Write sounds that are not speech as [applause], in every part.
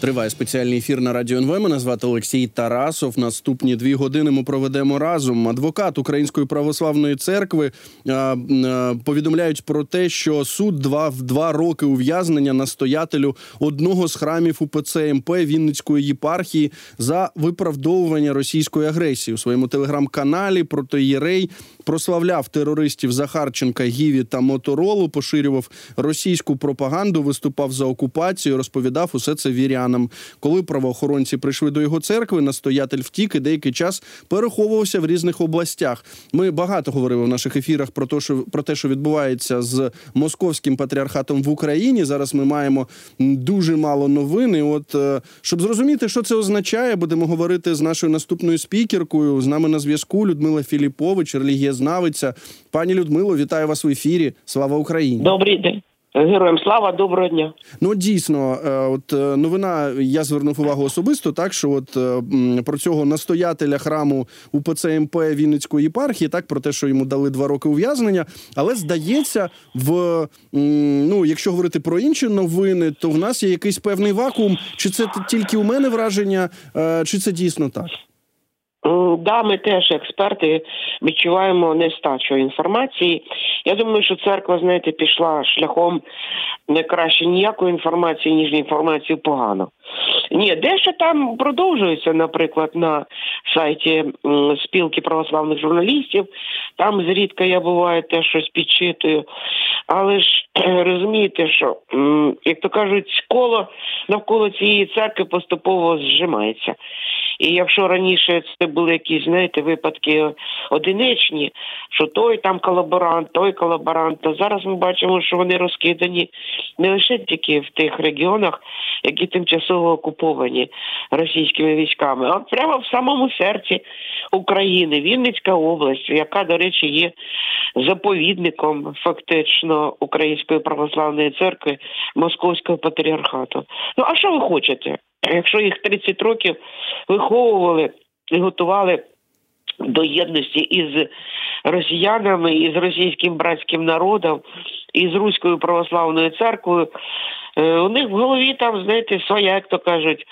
Триває спеціальний ефір на радіо НВ. Мене звати Олексій Тарасов. Наступні дві години ми проведемо разом. Адвокат Української православної церкви а, а, повідомляють про те, що суд два в два роки ув'язнення настоятелю одного з храмів УПЦ МП Вінницької єпархії за виправдовування російської агресії у своєму телеграм-каналі. Протоєрей прославляв терористів Захарченка, Гіві та Моторолу, поширював російську пропаганду, виступав за окупацію, розповідав усе це вірянам. Коли правоохоронці прийшли до його церкви, настоятель втік і деякий час переховувався в різних областях. Ми багато говорили в наших ефірах про те, що про те, що відбувається з московським патріархатом в Україні. Зараз ми маємо дуже мало новин. От е, щоб зрозуміти, що це означає, будемо говорити з нашою наступною спікеркою. З нами на зв'язку Людмила Філіпович, релігієзнавиця. Пані Людмило, вітаю вас у ефірі. Слава Україні! Добрий день. Героям слава, доброго дня. Ну дійсно, е, от е, новина я звернув увагу особисто, так що от е, про цього настоятеля храму УПЦ МП Вінницької єпархії, так про те, що йому дали два роки ув'язнення. Але здається, в ну, якщо говорити про інші новини, то в нас є якийсь певний вакуум. Чи це тільки у мене враження, чи це дійсно так? Да, ми теж експерти відчуваємо нестачу інформації. Я думаю, що церква, знаєте, пішла шляхом не краще ніякої інформації, ніж інформацію погано. Ні, дещо там продовжується, наприклад, на сайті спілки православних журналістів. Там зрідка я буває теж щось підчитую. Але ж [clears throat] розумієте, що як то кажуть, коло навколо цієї церкви поступово зжимається. І якщо раніше це були якісь, знаєте, випадки одиничні, що той там колаборант, той колаборант, то зараз ми бачимо, що вони розкидані не лише тільки в тих регіонах, які тимчасово окуповані російськими військами, а прямо в самому серці України, Вінницька область, яка, до речі, є заповідником фактично Української православної церкви Московського патріархату. Ну а що ви хочете? Якщо їх 30 років виховували і готували до єдності із росіянами, із російським братським народом, із Руською православною церквою, е, у них в голові там, знаєте, своя, як то кажуть,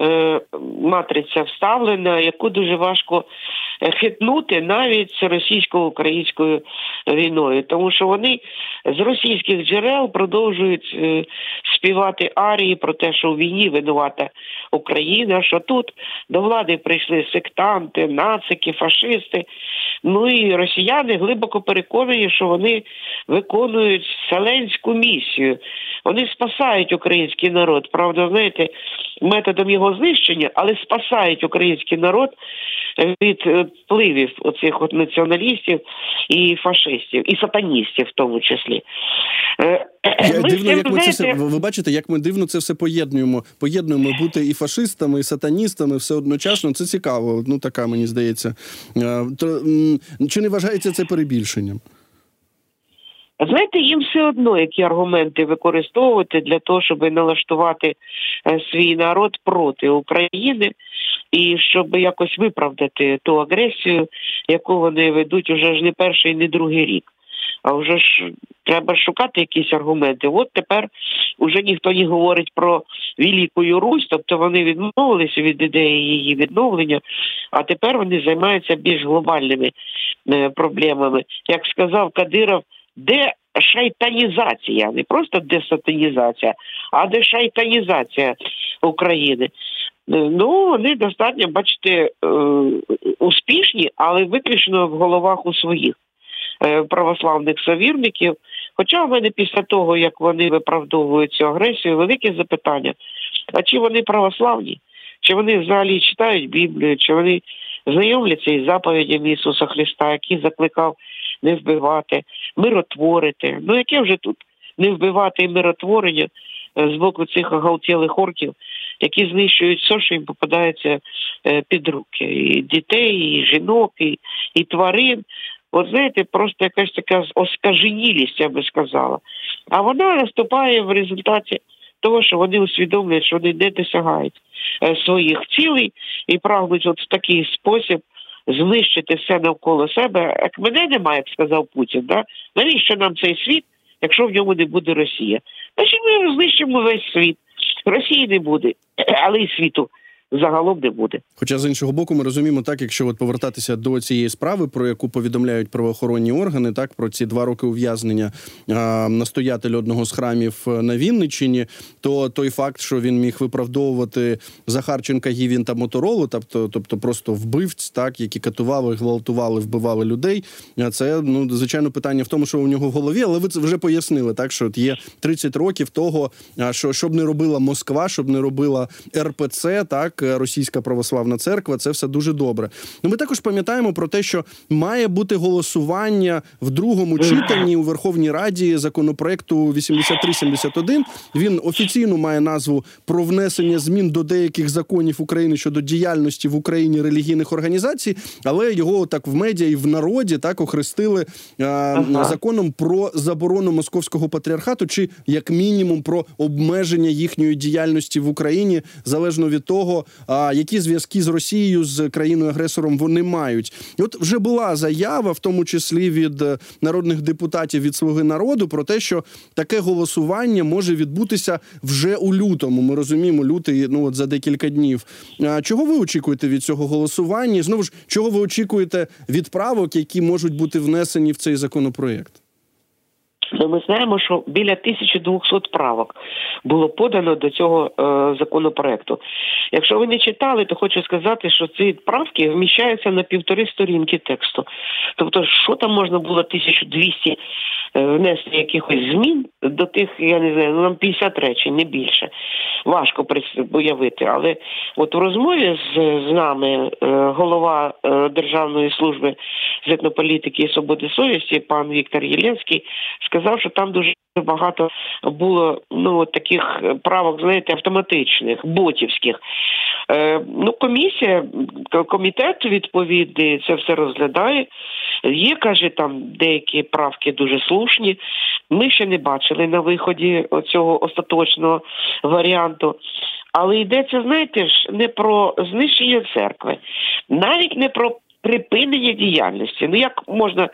е, матриця вставлена, яку дуже важко хитнути навіть з російсько-українською війною, тому що вони з російських джерел продовжують е, співати арії про те, що у війні винувата Україна, що тут до влади прийшли сектанти, нацики, фашисти. Ну і росіяни глибоко переконані, що вони виконують вселенську місію. Вони спасають український народ. Правда, знаєте, методом його знищення, але спасають український народ від е, впливів оцих от націоналістів і фашистів, і сатаністів, в тому числі. Е, я ми дивно, як ми це все ви бачите, як ми дивно це все поєднуємо. Поєднуємо бути і фашистами, і сатаністами все одночасно. Це цікаво. Ну така мені здається. Е, чи не вважається це перебільшенням? Знаєте, їм все одно які аргументи використовувати для того, щоб налаштувати е, свій народ проти України і щоб якось виправдати ту агресію, яку вони ведуть уже ж не перший, не другий рік. А вже ж треба шукати якісь аргументи. От тепер вже ніхто не говорить про Велику Русь, тобто вони відмовилися від ідеї її відновлення, а тепер вони займаються більш глобальними е, проблемами. Як сказав Кадиров, де шайтанізація, не просто десатанізація, а дешайтанізація України. Е, ну, вони достатньо, бачите, е, успішні, але виключно в головах у своїх е, православних совірників. Хоча в мене після того, як вони виправдовують цю агресію, велике запитання: а чи вони православні? Чи вони взагалі читають Біблію, чи вони знайомляться із заповідями Ісуса Христа, який закликав не вбивати, миротворити. Ну яке вже тут не вбивати і миротворення е, з боку цих оголтілих орків, які знищують все, що їм попадається е, під руки, і дітей, і жінок, і, і тварин. От знаєте, просто якась така оскаженілість, я би сказала. А вона наступає в результаті того, що вони усвідомлюють, що вони не досягають е, своїх цілей і прагнуть от в такий спосіб знищити все навколо себе. Як мене немає, як сказав Путін, да? навіщо нам цей світ, якщо в ньому не буде Росія? Значить, ми знищимо весь світ. Росії не буде, але й світу загалом не буде. Хоча з іншого боку, ми розуміємо, так якщо от повертатися до цієї справи, про яку повідомляють правоохоронні органи, так про ці два роки ув'язнення а, настоятель одного з храмів на Вінниччині, то той факт, що він міг виправдовувати Захарченка, Гівін та Моторолу, тобто, тобто просто вбивць, так які катували, гвалтували, вбивали людей. Це ну звичайно питання в тому, що у нього в голові, але ви це вже пояснили, так що от є 30 років того, що щоб не робила Москва, щоб не робила РПЦ, так. Е, російська православна церква. Це все дуже добре. Ну, Ми також пам'ятаємо про те, що має бути голосування в другому читанні у Верховній Раді законопроекту 8371. Він офіційно має назву про внесення змін до деяких законів України щодо діяльності в Україні релігійних організацій, але його так в медіа і в народі так охрестили а, ага. законом про заборону московського патріархату, чи як мінімум про обмеження їхньої діяльності в Україні залежно від того, а які зв'язки з Росією з країною агресором вони мають. От вже була заява, в тому числі від е, народних депутатів від Слуги народу, про те, що таке голосування може відбутися вже у лютому. Ми розуміємо, лютий ну от за декілька днів. А чого ви очікуєте від цього голосування? Знову ж чого ви очікуєте від правок, які можуть бути внесені в цей законопроект? Ми знаємо, що біля 1200 правок було подано до цього е, законопроекту. Якщо ви не читали, то хочу сказати, що ці правки вміщаються на півтори сторінки тексту. Тобто, що там можна було 1200 е, внести якихось змін до тих, я не знаю, ну нам 50 речень, не більше. Важко уявити. Але от у розмові з, з нами е, голова Державної служби з етнополітики і свободи совісті, пан Віктор Єленський, сказав, що там дуже багато було ну таких правок, знаєте, автоматичних, ботівських. Е, Ну, комісія, комітет відповідний це все розглядає. Є, каже, там деякі правки дуже слушні. Ми ще не бачили на виході цього остаточного варіанту. Але йдеться, знаєте ж, не про знищення церкви, навіть не про припинення діяльності. Ну як можна,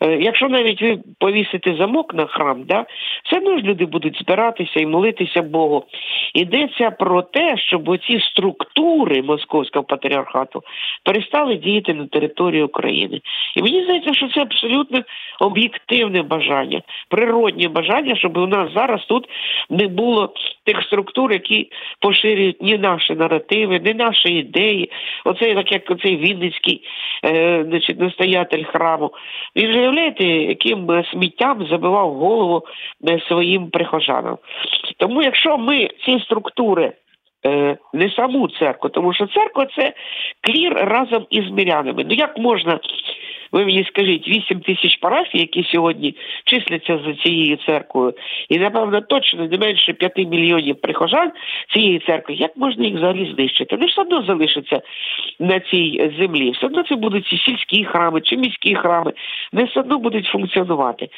е, якщо навіть ви повісите замок на храм, да, все одно ж люди будуть збиратися і молитися Богу. Йдеться про те, щоб оці структури московського патріархату перестали діяти на території України. І мені здається, що це абсолютно об'єктивне бажання, природнє бажання, щоб у нас зараз тут не було тих структур, які поширюють ні наші наративи, ні наші ідеї. Оцей, так як оцей Вінницький е, значить, настоятель храму. Він же уявляєте, яким сміттям забивав голову е, своїм прихожанам. Тому, якщо ми ці структури. Е, не саму церкву, тому що церква це клір разом із мирянами. Ну як можна ви мені скажіть, 8 тисяч парафій, які сьогодні числяться за цією церквою, і напевно точно не менше 5 мільйонів прихожан цієї церкви, як можна їх взагалі знищити? Вони все одно залишаться на цій землі. Все одно це будуть ці сільські храми чи міські храми, вони все одно будуть функціонувати.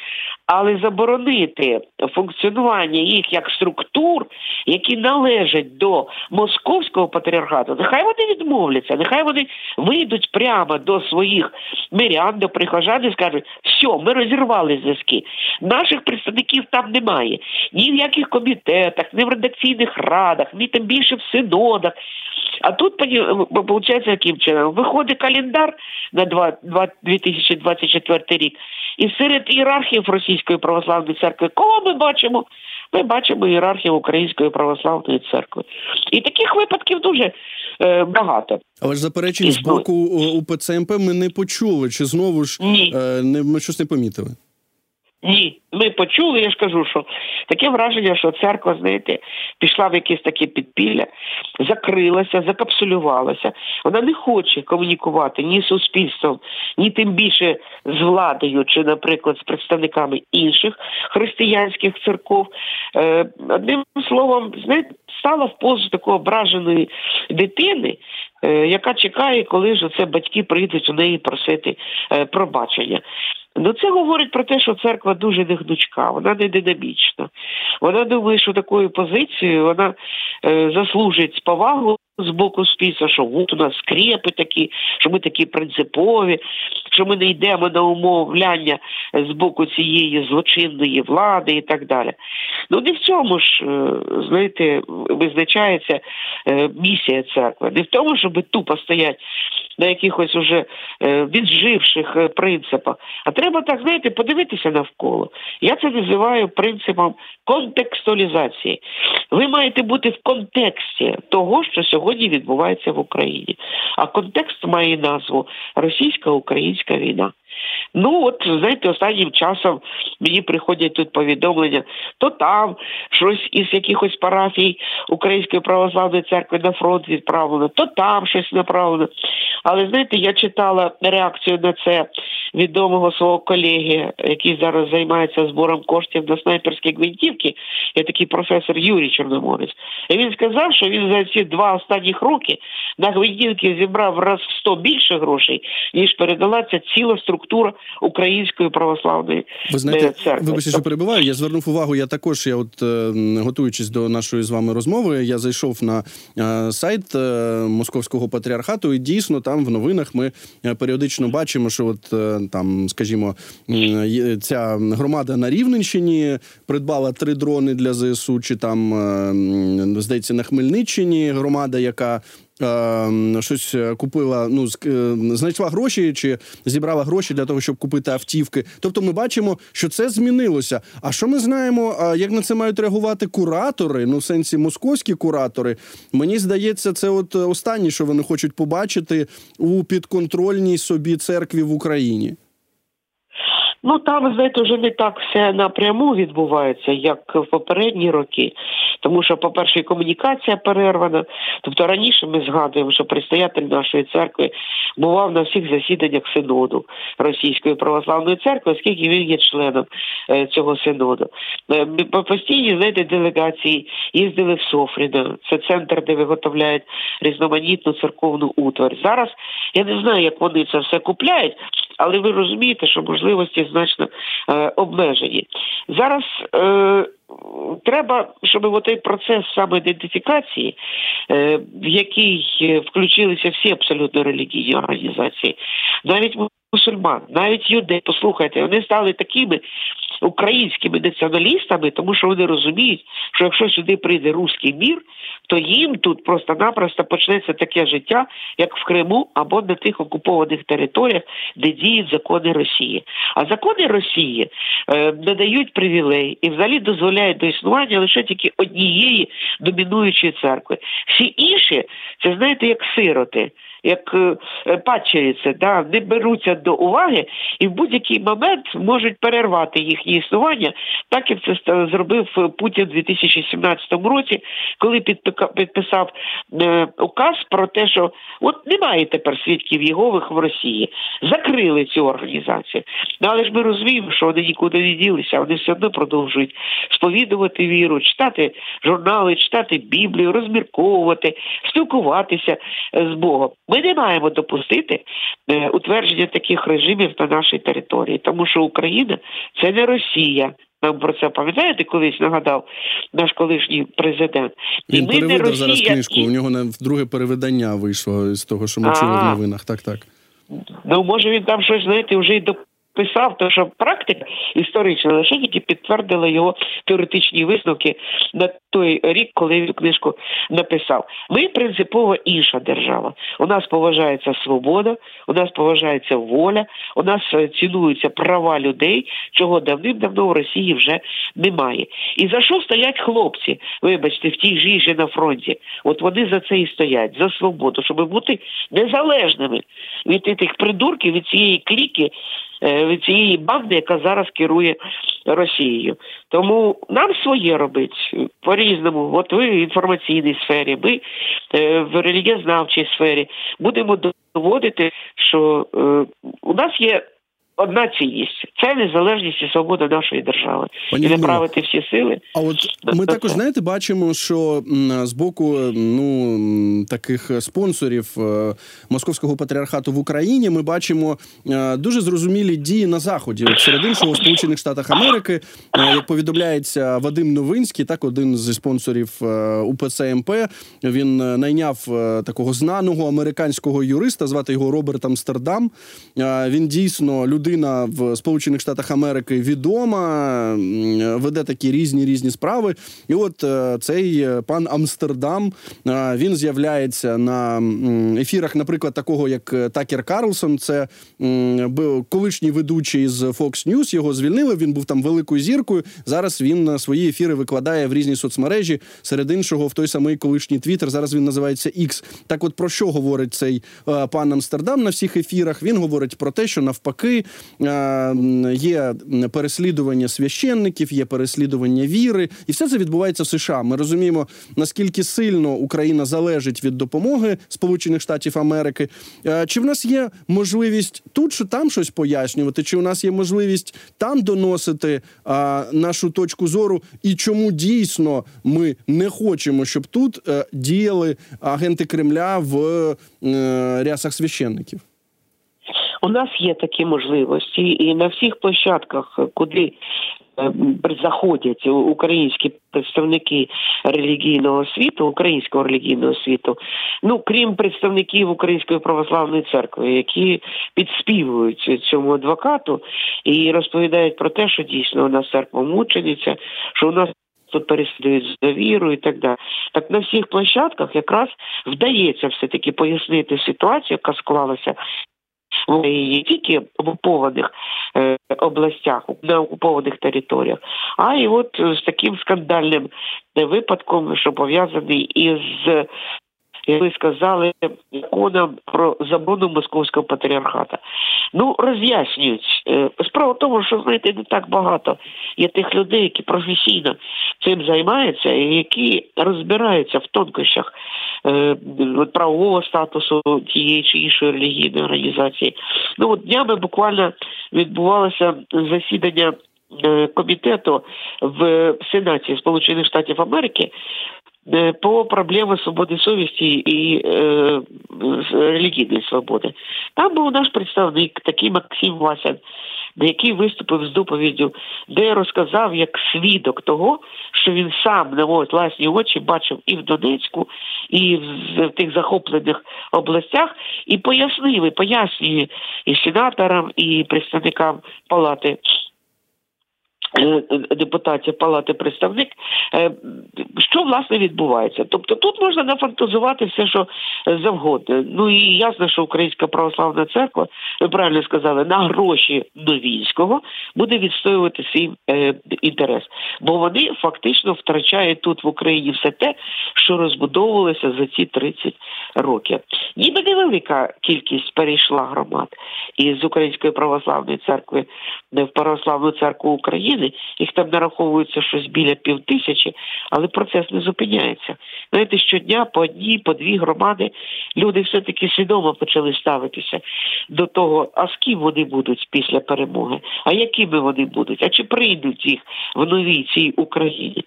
Але заборонити функціонування їх як структур, які належать до московського патріархату, нехай вони відмовляться, нехай вони вийдуть прямо до своїх мирян до прихожан і скажуть, все, ми розірвали зв'язки. Наших представників там немає. Ні в яких комітетах, ні в редакційних радах, ні тим більше в синодах. А тут виходить, яким чином виходить календар на 2024 рік, і серед ієрархів Російської православної церкви, кого ми бачимо? Ми бачимо ієрархію Української православної церкви. І таких випадків дуже е, багато. Але ж заперечень з боку УПЦМП ми не почули. Чи знову ж Ні. Е, не ми щось не помітили? Ні, ми почули. Я ж кажу, що таке враження, що церква, знаєте, пішла в якесь таке підпілля, закрилася, закапсулювалася. Вона не хоче комунікувати ні з суспільством, ні тим більше з владою, чи, наприклад, з представниками інших християнських церков. Е, Одним словом, знаєте, стала в позу такої ображеної дитини. Е, яка чекає, коли ж це батьки прийдуть у неї просити е, пробачення? Ну це говорить про те, що церква дуже негнучка, вона не динамічна. Вона думає, що такою позицією вона е, заслужить повагу з боку суспільства, що от у нас скрепи такі, що ми такі принципові, що ми не йдемо на умовляння з боку цієї злочинної влади і так далі. Ну не в цьому ж, е, знаєте, визначається е, місія церкви, не в тому, щоб тупо стоять на якихось уже е, відживших принципах. А треба так, знаєте, подивитися навколо. Я це називаю принципом контекстуалізації. Ви маєте бути в контексті того, що сьогодні відбувається в Україні. А контекст має назву російсько-українська війна. Ну от знаєте, останнім часом мені приходять тут повідомлення, то там щось із якихось парафій Української православної церкви на фронт відправлено, то там щось направлено. Але знаєте, я читала реакцію на це відомого свого колеги, який зараз займається збором коштів на снайперські гвинтівки. Я такий професор Юрій Чорноморець. І він сказав, що він за ці два останніх роки на гвинтівки зібрав раз в сто більше грошей, ніж передала ця ціла структура української православної ви знаєте, церкви. Вибачте, що перебуваю. Я звернув увагу. Я також я, от е, готуючись до нашої з вами розмови, я зайшов на е, сайт е, московського патріархату, і дійсно там в новинах ми періодично бачимо, що от там, скажімо, ця громада на Рівненщині придбала три дрони для ЗСУ, чи там здається на Хмельниччині громада, яка Ем, щось е, купила, ну е, знайшла гроші чи зібрала гроші для того, щоб купити автівки. Тобто, ми бачимо, що це змінилося. А що ми знаємо? Як на це мають реагувати куратори? Ну, в сенсі московські куратори? Мені здається, це от останнє, що вони хочуть побачити у підконтрольній собі церкві в Україні. Ну там знаєте, вже не так все напряму відбувається, як в попередні роки. Тому що, по-перше, комунікація перервана. Тобто раніше ми згадуємо, що предстоятель нашої церкви бував на всіх засіданнях синоду Російської православної церкви, оскільки він є членом е, цього синоду. Е, постійні знаєте, делегації їздили в Софріно. Це центр, де виготовляють різноманітну церковну утвар. Зараз я не знаю, як вони це все купляють, але ви розумієте, що можливості значно е, обмежені. Зараз е, треба, щоб цей процес самоідентифікації, е, в який включилися всі абсолютно релігійні організації, навіть мусульман, навіть юдеї, послухайте, вони стали такими українськими націоналістами, тому що вони розуміють, що якщо сюди прийде руський мір, то їм тут просто-напросто почнеться таке життя, як в Криму або на тих окупованих територіях, де діють закони Росії. А закони Росії е, надають привілей і взагалі дозволяють до існування лише тільки однієї домінуючої церкви. Всі інші це знаєте як сироти як е, да, не беруться до уваги і в будь-який момент можуть перервати їхнє існування, так як це зробив Путін у 2017 році, коли підписав е, указ про те, що от немає тепер свідків Єгових в Росії, закрили цю організацію. Ну, але ж ми розуміємо, що вони нікуди не ділися, вони все одно продовжують сповідувати віру, читати журнали, читати Біблію, розмірковувати, спілкуватися з Богом. Ми не маємо допустити е, утвердження таких режимів на нашій території, тому що Україна це не Росія. Нам про це пам'ятаєте, колись нагадав наш колишній президент. Він і перевидав не Росія, зараз книжку. У нього на друге перевидання вийшло з того, що ми чули в новинах. Так, так. Ну може він там щось знаєте, вже й до писав, то що практика історична лише тільки підтвердила його теоретичні висновки на той рік, коли він книжку написав. Ми принципово інша держава. У нас поважається свобода, у нас поважається воля, у нас е, цінуються права людей, чого давним-давно в Росії вже немає. І за що стоять хлопці? Вибачте, в тій жижі на фронті? От вони за це і стоять, за свободу, щоб бути незалежними від тих придурків, від цієї кліки. Е, цієї банди, яка зараз керує Росією. Тому нам своє робить по різному. От ви в інформаційній сфері, ми е, в релігієзнавчій сфері будемо доводити, що е, у нас є одна цінність це незалежність і свобода нашої держави Пані і направити всі сили. А от ми також знаєте, бачимо, що з боку ну таких спонсорів е, московського патріархату в Україні ми бачимо е, дуже зрозумілі дії на заході. От серед іншого, в Сполучених Штатах Америки, е, як повідомляється Вадим Новинський, так один зі спонсорів УПЦ МП, він найняв такого знаного американського юриста, звати його Роберт Амстердам. Він дійсно людина в Сполучених Штатах Америки відома, веде такі різні різні справи. І от цей пан Амстердам він з'являється на ефірах, наприклад, такого як Такер Карлсон, це колишній ведучий з Fox News, Його звільнили. Він був там великою зіркою. Зараз він свої ефіри викладає в різні соцмережі. Серед іншого, в той самий колишній Твіттер. Зараз він називається X. Так, от про що говорить цей е, пан Амстердам на всіх ефірах? Він говорить про те, що навпаки е, є переслідування священників, є переслідування віри, і все це відбувається в США. Ми розуміємо наскільки сильно Україна залежить від допомоги Сполучених Штатів Америки. Е, чи в нас є можливість тут чи там щось пояснювати? Чи у нас є можливість там доносити нашу точку зору, і чому дійсно ми не хочемо, щоб тут е, діяли агенти Кремля в е, рясах священників? У нас є такі можливості, і на всіх площадках, куди Е, заходять українські представники релігійного світу, українського релігійного світу, ну крім представників Української православної церкви, які підспівують цьому адвокату і розповідають про те, що дійсно у нас церква мучениця, що у нас. Тут переслідують довіру і так далі. Так на всіх площадках якраз вдається все таки пояснити ситуацію, яка склалася не тільки в окупованих е, областях, на окупованих територіях, а й от з таким скандальним випадком, що пов'язаний із ви сказали, законом про заборону московського патріархата. Ну роз'яснюють е, справа в тому, що знаєте, не так багато є тих людей, які професійно цим займаються, і які розбираються в тонкощах е, правового статусу тієї чи іншої релігійної організації. Ну от днями буквально відбувалося засідання. Е, комітету в Сенаті Сполучених Штатів Америки по проблемам свободи совісті і е, релігійної свободи. Там був наш представник, такий Максим Васян, який виступив з доповіддю, де розказав як свідок того, що він сам на власні очі бачив і в Донецьку, і в тих захоплених областях, і пояснив, і пояснює і сенаторам, і представникам палати. Е, депутатів палати представник, е, що власне відбувається. Тобто тут можна нафантазувати все, що завгодно. Ну і ясно, що Українська православна церква, ви правильно сказали, на гроші Новінського буде відстоювати свій е, інтерес, бо вони фактично втрачають тут в Україні все те, що розбудовувалося за ці 30 років. Ніби невелика кількість перейшла громад із Української православної церкви в православну церкву України люди, їх там нараховується щось біля пів тисячі, але процес не зупиняється. Знаєте, щодня по одній, по дві громади люди все-таки свідомо почали ставитися до того, а з ким вони будуть після перемоги, а якими вони будуть, а чи прийдуть їх в новій цій Україні.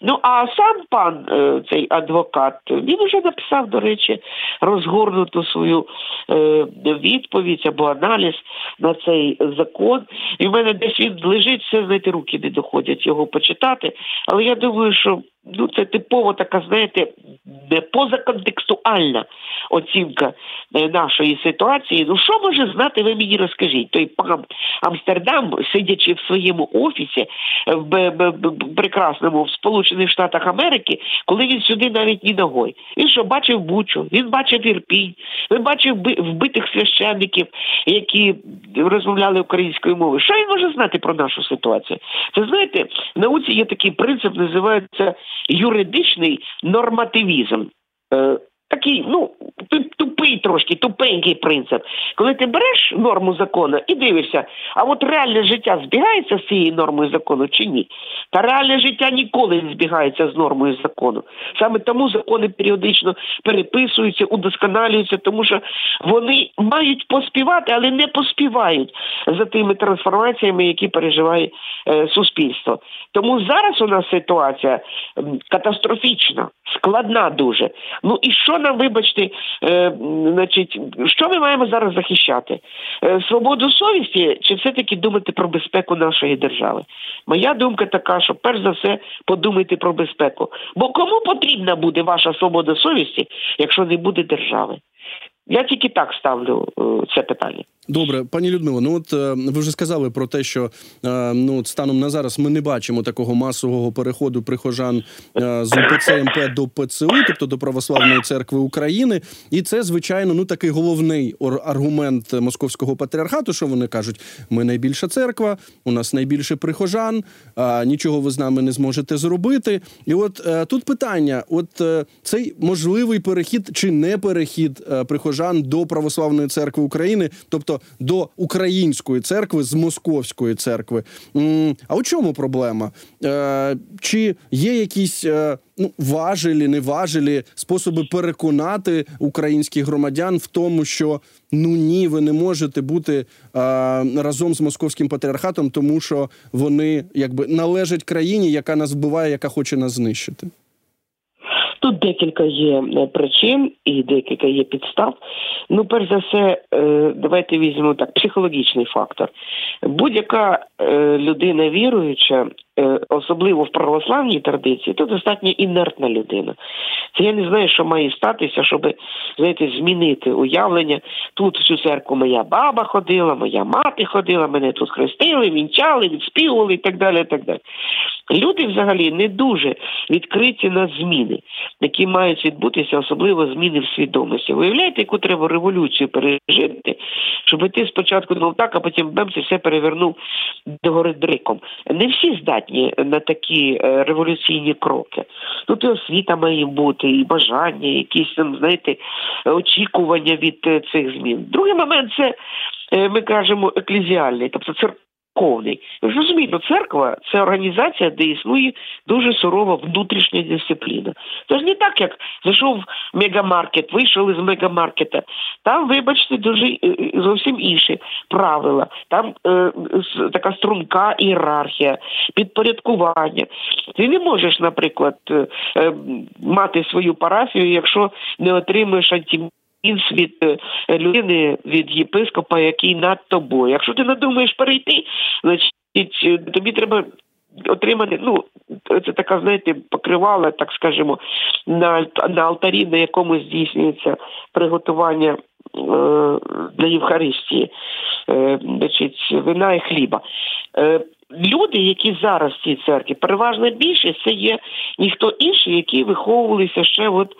Ну а сам пан е, цей адвокат він вже написав, до речі, розгорнуту свою е, відповідь або аналіз на цей закон. І в мене десь він лежить, все знаєте, руки не доходять його почитати. Але я думаю, що ну це типово така, знаєте, позаконтекстуальна оцінка е, нашої ситуації. Ну що може знати, ви мені розкажіть? Той пан Амстердам, сидячи в своєму офісі в прекрасному в Сполучених Штатах Америки, коли він сюди навіть ні ногой. Він що бачив Бучу, він бачив Ірпінь, він бачив вбитих священників, які розмовляли українською мовою. Що він може знати про нашу ситуацію? Це знаєте, в науці є такий принцип, називається юридичний нормативізм. Такий, ну, тупий трошки, тупенький принцип. Коли ти береш норму закону і дивишся, а от реальне життя збігається з цією нормою закону чи ні? Та реальне життя ніколи не збігається з нормою закону. Саме тому закони періодично переписуються, удосконалюються, тому що вони мають поспівати, але не поспівають за тими трансформаціями, які переживає е, суспільство. Тому зараз у нас ситуація катастрофічна, складна дуже. Ну і що нам, вибачте, е, значить, що ми маємо зараз захищати? Е, свободу совісті чи все-таки думати про безпеку нашої держави? Моя думка така, що перш за все подумайте про безпеку. Бо кому потрібна буде ваша свобода совісті, якщо не буде держави? Я тільки так ставлю е, це питання. Добре, пані Людмило, ну от е, ви вже сказали про те, що е, ну станом на зараз ми не бачимо такого масового переходу прихожан з УПЦ МП до ПЦУ, тобто до Православної церкви України, і це звичайно ну такий головний аргумент московського патріархату. Що вони кажуть? Ми найбільша церква, у нас найбільше прихожан, нічого ви з нами не зможете зробити. І от тут питання: от цей можливий перехід чи не перехід прихожан до православної церкви України, тобто до української церкви з московської церкви. А у чому проблема? Е, чи є якісь е, ну важелі, неважелі способи переконати українських громадян в тому, що ну ні, ви не можете бути е, разом з московським патріархатом, тому що вони якби належать країні, яка нас вбиває, яка хоче нас знищити. Тут декілька є е, причин і декілька є підстав. Ну, перш за все, е, давайте візьмемо так, психологічний фактор. Будь-яка е, людина віруюча, особливо в православній традиції, то достатньо інертна людина. Це я не знаю, що має статися, щоб знаєте, змінити уявлення. Тут в цю церкву моя баба ходила, моя мати ходила, мене тут хрестили, вінчали, відспівували і так далі. І так далі. Люди взагалі не дуже відкриті на зміни, які мають відбутися, особливо зміни в свідомості. Виявляєте, яку треба революцію пережити, щоб ти спочатку думав так, а потім бемс і все перевернув до гори дриком. Не всі здатні на такі е, революційні кроки. Тут і освіта має бути, і бажання, якісь там, знаєте, очікування від е, цих змін. Другий момент це. Е, ми кажемо еклезіальний, тобто церковний. Ви ж розумієте, церква це організація, де існує дуже сурова внутрішня дисципліна. Це ж не так, як зайшов мегамаркет, вийшов із мегамаркета. Там, вибачте, дуже е, е, зовсім інші правила. Там е, така струнка ієрархія, підпорядкування. Ти не можеш, наприклад, е, мати свою парафію, якщо не отримуєш антимонію від е, людини від єпископа, який над тобою. Якщо ти надумаєш перейти, значить е, тобі треба. Отримати, ну це така, знаєте, покривала, так скажемо, на на алтарі, на якому здійснюється приготування е, для Євхаристії, е, значить, вина і хліба. Е, люди, які зараз в цій церкві, переважно більшість, це є ніхто інший, які виховувалися ще от,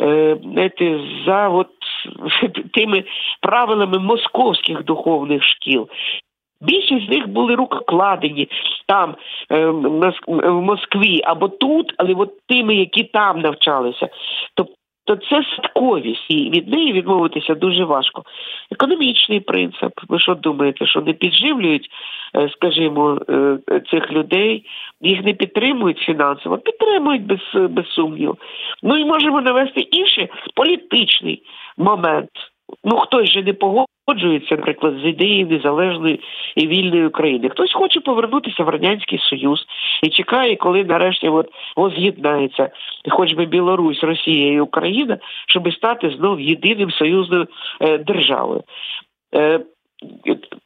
е, знаєте, за от [laughs] тими правилами московських духовних шкіл. Більшість з них були рукокладені там, е, в Москві або тут, але от тими, які там навчалися. Тобто то це садковість, і від неї відмовитися дуже важко. Економічний принцип. Ви що думаєте, що не підживлюють, е, скажімо, е, цих людей, їх не підтримують фінансово, підтримують без без сумніву. Ну і можемо навести інший політичний момент. Ну хтось же не погоджується, наприклад, з ідеєю незалежної і вільної України. Хтось хоче повернутися в радянський союз і чекає, коли нарешті от воз'єднається, хоч би Білорусь, Росія і Україна, щоб стати знов єдиним союзною е, державою. Е,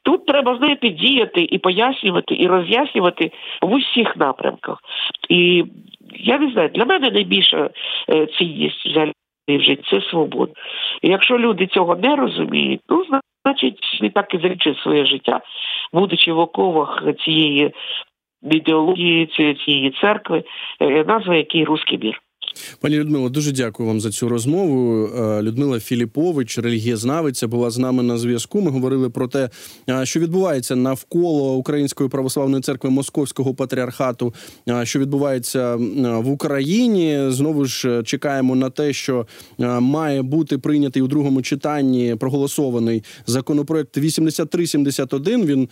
Тут треба знаєте, діяти і пояснювати, і роз'яснювати в усіх напрямках. І я не знаю, для мене найбільша е, цінність взагалі в житті це свобода. І якщо люди цього не розуміють, ну значить не так і закінчить своє життя, будучи в оковах цієї ідеології, цієї церкви, е, назва який русський мір. Пані Людмило, дуже дякую вам за цю розмову. Е, Людмила Філіпович, релігієзнавиця, була з нами на зв'язку. Ми говорили про те, е, що відбувається навколо Української православної церкви Московського патріархату, е, що відбувається в Україні. Знову ж чекаємо на те, що має бути прийнятий у другому читанні проголосований законопроект 8371. Він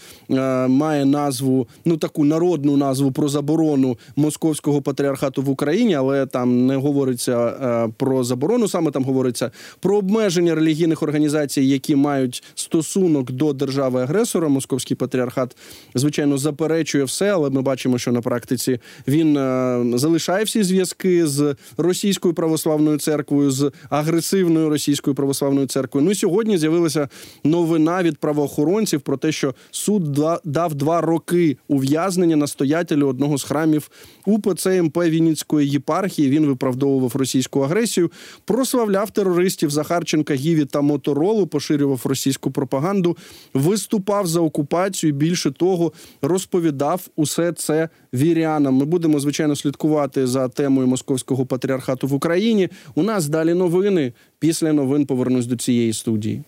має назву, ну таку народну назву про заборону московського патріархату в Україні, але там не говориться е, про заборону, саме там говориться про обмеження релігійних організацій, які мають стосунок до держави-агресора. Московський патріархат, звичайно, заперечує все, але ми бачимо, що на практиці він е, залишає всі зв'язки з російською православною церквою, з агресивною російською православною церквою. Ну і сьогодні з'явилася новина від правоохоронців про те, що суд дав два роки ув'язнення настоятелю одного з храмів УПЦ МП Вінницької єпархії. Він виправдовував російську агресію, прославляв терористів Захарченка, Гіві та Моторолу, поширював російську пропаганду, виступав за окупацію. Більше того, розповідав усе це вірянам. Ми будемо звичайно слідкувати за темою московського патріархату в Україні. У нас далі новини. Після новин повернусь до цієї студії.